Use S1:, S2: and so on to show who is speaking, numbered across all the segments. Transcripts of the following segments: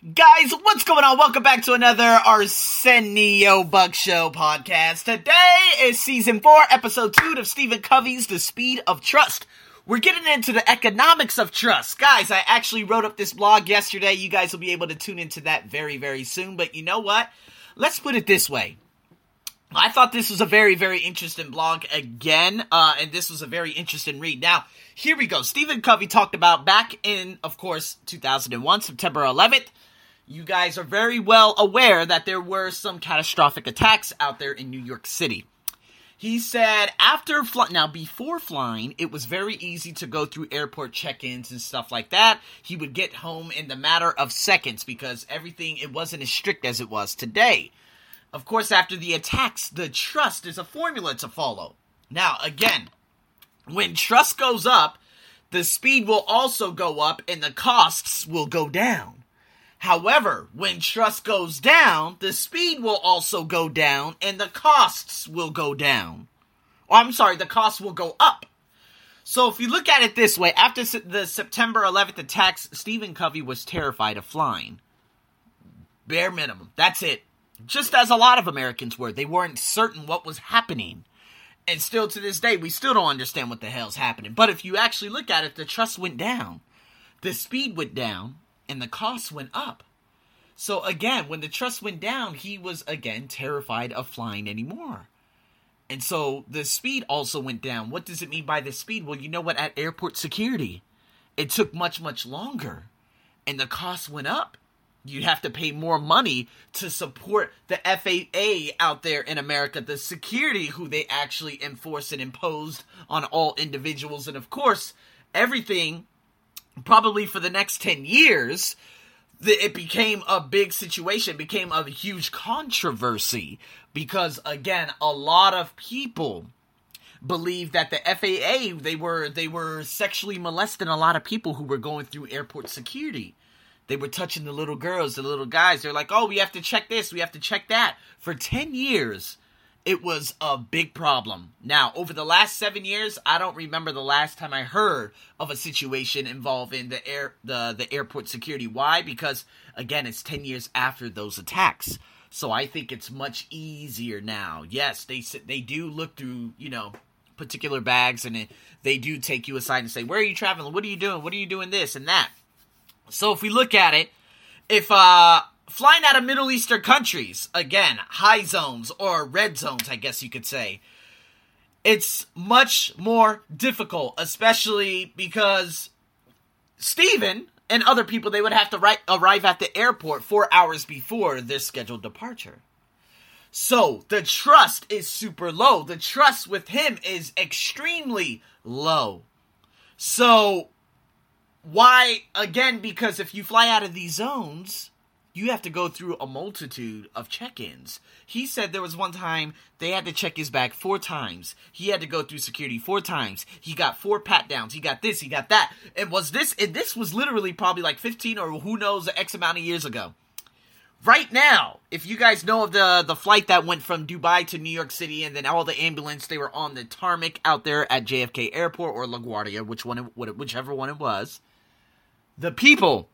S1: Guys, what's going on? Welcome back to another Arsenio Buck Show podcast. Today is season four, episode two of Stephen Covey's The Speed of Trust. We're getting into the economics of trust. Guys, I actually wrote up this blog yesterday. You guys will be able to tune into that very, very soon. But you know what? Let's put it this way. I thought this was a very, very interesting blog again, uh, and this was a very interesting read. Now, here we go. Stephen Covey talked about back in, of course, 2001, September 11th you guys are very well aware that there were some catastrophic attacks out there in New York City. He said after now before flying, it was very easy to go through airport check-ins and stuff like that. He would get home in the matter of seconds because everything it wasn't as strict as it was today. Of course, after the attacks, the trust is a formula to follow. Now, again, when trust goes up, the speed will also go up and the costs will go down. However, when trust goes down, the speed will also go down and the costs will go down. Oh, I'm sorry, the costs will go up. So if you look at it this way, after the September 11th attacks, Stephen Covey was terrified of flying. Bare minimum. That's it. Just as a lot of Americans were. They weren't certain what was happening. And still to this day, we still don't understand what the hell's happening. But if you actually look at it, the trust went down. The speed went down and the costs went up. So again, when the trust went down, he was again terrified of flying anymore. And so the speed also went down. What does it mean by the speed? Well, you know what? At airport security, it took much, much longer and the costs went up. You'd have to pay more money to support the FAA out there in America, the security who they actually enforced and imposed on all individuals. And of course, everything probably for the next 10 years, it became a big situation, became a huge controversy because again, a lot of people believe that the FAA they were they were sexually molesting a lot of people who were going through airport security. They were touching the little girls, the little guys. They're like, "Oh, we have to check this, we have to check that." For 10 years, it was a big problem. Now, over the last seven years, I don't remember the last time I heard of a situation involving the air the the airport security. Why? Because again, it's ten years after those attacks. So I think it's much easier now. Yes, they they do look through you know particular bags and it, they do take you aside and say, "Where are you traveling? What are you doing? What are you doing? This and that." So if we look at it, if uh flying out of Middle Eastern countries, again, high zones or red zones, I guess you could say, it's much more difficult, especially because Stephen and other people, they would have to ri- arrive at the airport four hours before their scheduled departure. So the trust is super low. The trust with him is extremely low. So, why? Again, because if you fly out of these zones, you have to go through a multitude of check-ins. He said there was one time they had to check his bag four times. He had to go through security four times. He got four pat downs. He got this. He got that. And was this? And this was literally probably like fifteen or who knows x amount of years ago. Right now, if you guys know of the the flight that went from Dubai to New York City, and then all the ambulance they were on the tarmac out there at JFK Airport or LaGuardia, which one, whichever one it was. The people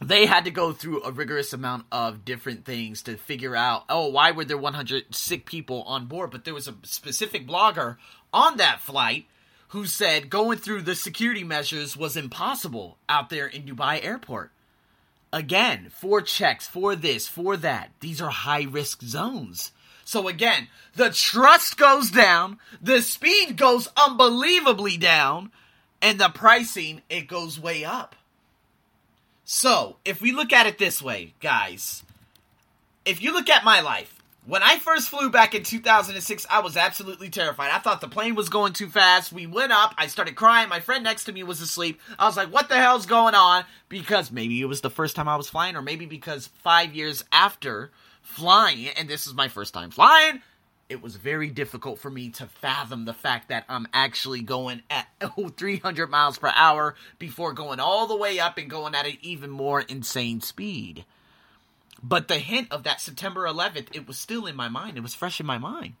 S1: they had to go through a rigorous amount of different things to figure out oh why were there 100 sick people on board? But there was a specific blogger on that flight who said going through the security measures was impossible out there in Dubai airport. Again for checks for this for that. These are high risk zones. So again the trust goes down the speed goes unbelievably down and the pricing it goes way up so, if we look at it this way, guys, if you look at my life, when I first flew back in 2006, I was absolutely terrified. I thought the plane was going too fast. We went up. I started crying. My friend next to me was asleep. I was like, what the hell's going on? Because maybe it was the first time I was flying, or maybe because five years after flying, and this is my first time flying, it was very difficult for me to fathom the fact that I'm actually going at oh, 300 miles per hour before going all the way up and going at an even more insane speed. But the hint of that September 11th, it was still in my mind. It was fresh in my mind.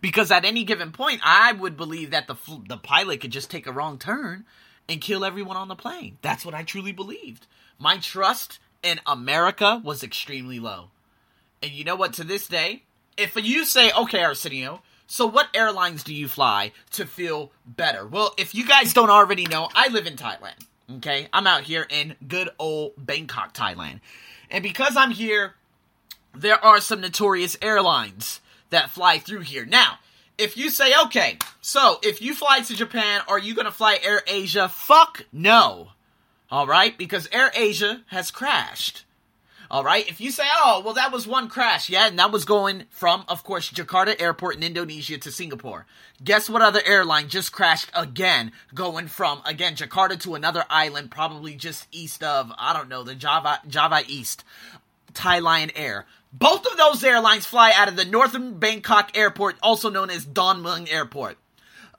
S1: Because at any given point, I would believe that the the pilot could just take a wrong turn and kill everyone on the plane. That's what I truly believed. My trust in America was extremely low. And you know what? To this day, if you say, okay, Arsenio, so what airlines do you fly to feel better? Well, if you guys don't already know, I live in Thailand. Okay, I'm out here in good old Bangkok, Thailand. And because I'm here, there are some notorious airlines that fly through here. Now, if you say, okay, so if you fly to Japan, are you going to fly Air Asia? Fuck no. All right, because Air Asia has crashed. All right, if you say, oh, well, that was one crash, yeah, and that was going from, of course, Jakarta Airport in Indonesia to Singapore. Guess what other airline just crashed again, going from, again, Jakarta to another island, probably just east of, I don't know, the Java, Java East, Thai Lion Air. Both of those airlines fly out of the Northern Bangkok Airport, also known as Don Mueang Airport.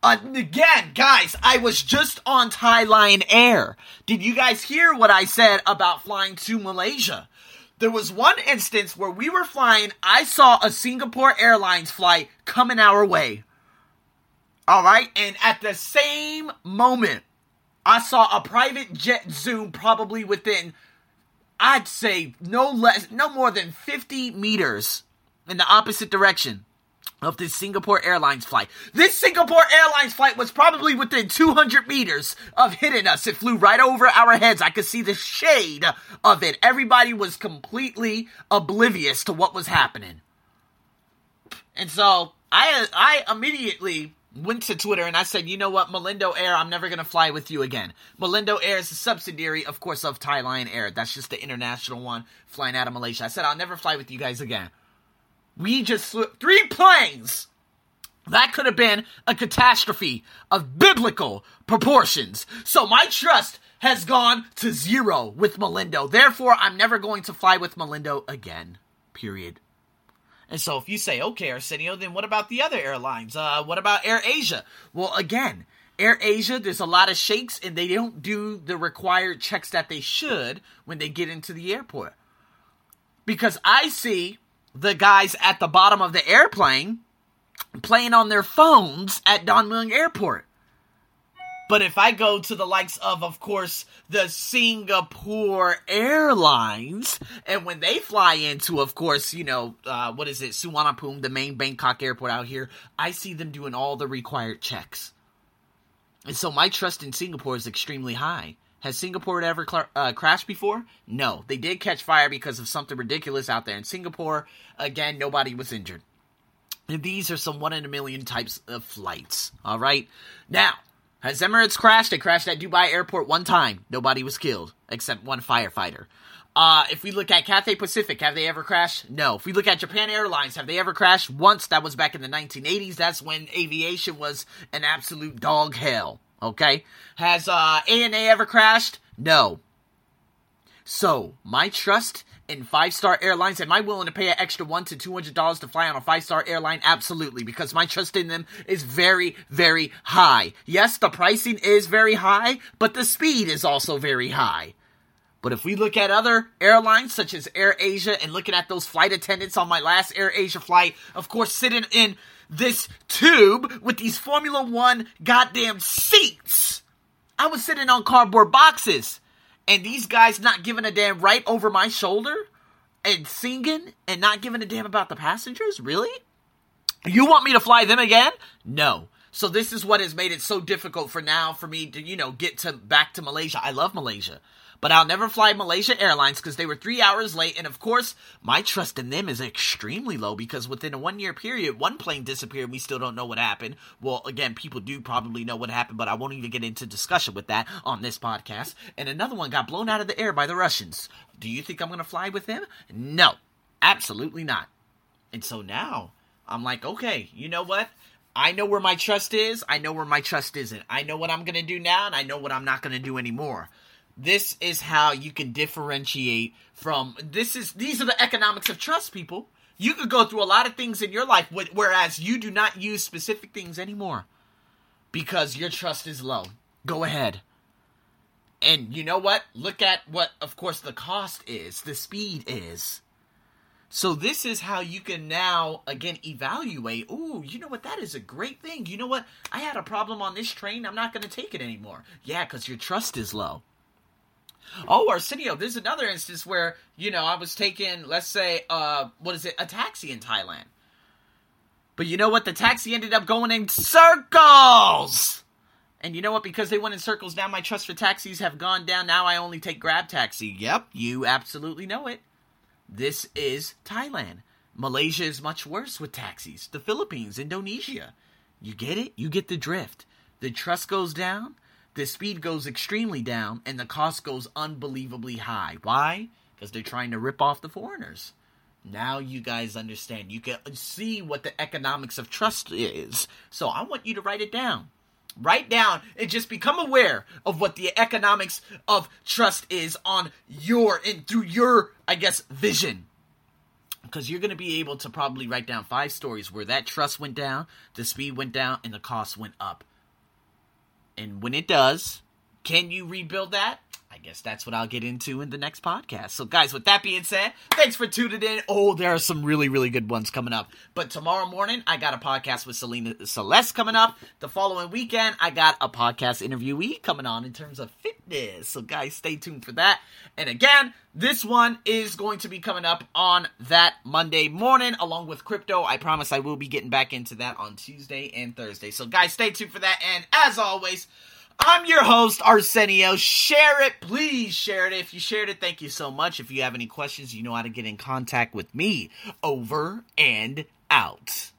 S1: Uh, again, guys, I was just on Thai Lion Air. Did you guys hear what I said about flying to Malaysia? There was one instance where we were flying, I saw a Singapore Airlines flight coming our way. All right, and at the same moment, I saw a private jet zoom probably within, I'd say, no less, no more than 50 meters in the opposite direction of this Singapore Airlines flight. This Singapore Airlines flight was probably within 200 meters of hitting us. It flew right over our heads. I could see the shade of it. Everybody was completely oblivious to what was happening. And so I I immediately went to Twitter and I said, you know what, Malindo Air, I'm never going to fly with you again. Malindo Air is a subsidiary, of course, of Thai Lion Air. That's just the international one flying out of Malaysia. I said, I'll never fly with you guys again. We just flew three planes. That could have been a catastrophe of biblical proportions. So my trust has gone to zero with Malindo. Therefore, I'm never going to fly with Malindo again. Period. And so if you say, okay, Arsenio, then what about the other airlines? Uh, what about Air Asia? Well, again, Air Asia, there's a lot of shakes and they don't do the required checks that they should when they get into the airport. Because I see the guys at the bottom of the airplane playing on their phones at Don Mueang Airport. But if I go to the likes of, of course, the Singapore Airlines, and when they fly into, of course, you know, uh, what is it, Suvarnabhumi, the main Bangkok airport out here, I see them doing all the required checks. And so my trust in Singapore is extremely high. Has Singapore ever cl- uh, crashed before? No. They did catch fire because of something ridiculous out there in Singapore. Again, nobody was injured. And these are some one in a million types of flights. All right. Now, has Emirates crashed? They crashed at Dubai Airport one time. Nobody was killed except one firefighter. Uh, if we look at Cathay Pacific, have they ever crashed? No. If we look at Japan Airlines, have they ever crashed? Once. That was back in the 1980s. That's when aviation was an absolute dog hell. Okay? Has uh, ANA ever crashed? No. So, my trust in five star airlines, am I willing to pay an extra one to two hundred dollars to fly on a five star airline? Absolutely, because my trust in them is very, very high. Yes, the pricing is very high, but the speed is also very high. But if we look at other airlines such as Air Asia and looking at those flight attendants on my last Air Asia flight, of course, sitting in this tube with these Formula One goddamn seats. I was sitting on cardboard boxes. And these guys not giving a damn right over my shoulder and singing and not giving a damn about the passengers? Really? You want me to fly them again? No. So this is what has made it so difficult for now for me to, you know, get to back to Malaysia. I love Malaysia. But I'll never fly Malaysia Airlines because they were three hours late. And of course, my trust in them is extremely low because within a one year period, one plane disappeared. We still don't know what happened. Well, again, people do probably know what happened, but I won't even get into discussion with that on this podcast. And another one got blown out of the air by the Russians. Do you think I'm going to fly with them? No, absolutely not. And so now I'm like, okay, you know what? I know where my trust is. I know where my trust isn't. I know what I'm going to do now, and I know what I'm not going to do anymore. This is how you can differentiate from this is these are the economics of trust, people. You could go through a lot of things in your life, whereas you do not use specific things anymore because your trust is low. Go ahead. And you know what? Look at what, of course, the cost is, the speed is. So this is how you can now again evaluate. Ooh, you know what? That is a great thing. You know what? I had a problem on this train. I'm not going to take it anymore. Yeah, because your trust is low. Oh, Arsenio, there's another instance where, you know, I was taking, let's say, uh, what is it, a taxi in Thailand. But you know what? The taxi ended up going in circles! And you know what? Because they went in circles, now my trust for taxis have gone down. Now I only take Grab Taxi. Yep, you absolutely know it. This is Thailand. Malaysia is much worse with taxis. The Philippines, Indonesia. You get it? You get the drift. The trust goes down, the speed goes extremely down, and the cost goes unbelievably high. Why? Because they're trying to rip off the foreigners. Now you guys understand. You can see what the economics of trust is. So I want you to write it down. Write down and just become aware of what the economics of trust is on your and through your, I guess, vision. Because you're going to be able to probably write down five stories where that trust went down, the speed went down, and the cost went up. And when it does, can you rebuild that? Guess that's what I'll get into in the next podcast. So, guys, with that being said, thanks for tuning in. Oh, there are some really, really good ones coming up. But tomorrow morning, I got a podcast with Selena Celeste coming up. The following weekend, I got a podcast interviewee coming on in terms of fitness. So, guys, stay tuned for that. And again, this one is going to be coming up on that Monday morning along with crypto. I promise I will be getting back into that on Tuesday and Thursday. So, guys, stay tuned for that. And as always, I'm your host, Arsenio. Share it. Please share it. If you shared it, thank you so much. If you have any questions, you know how to get in contact with me. Over and out.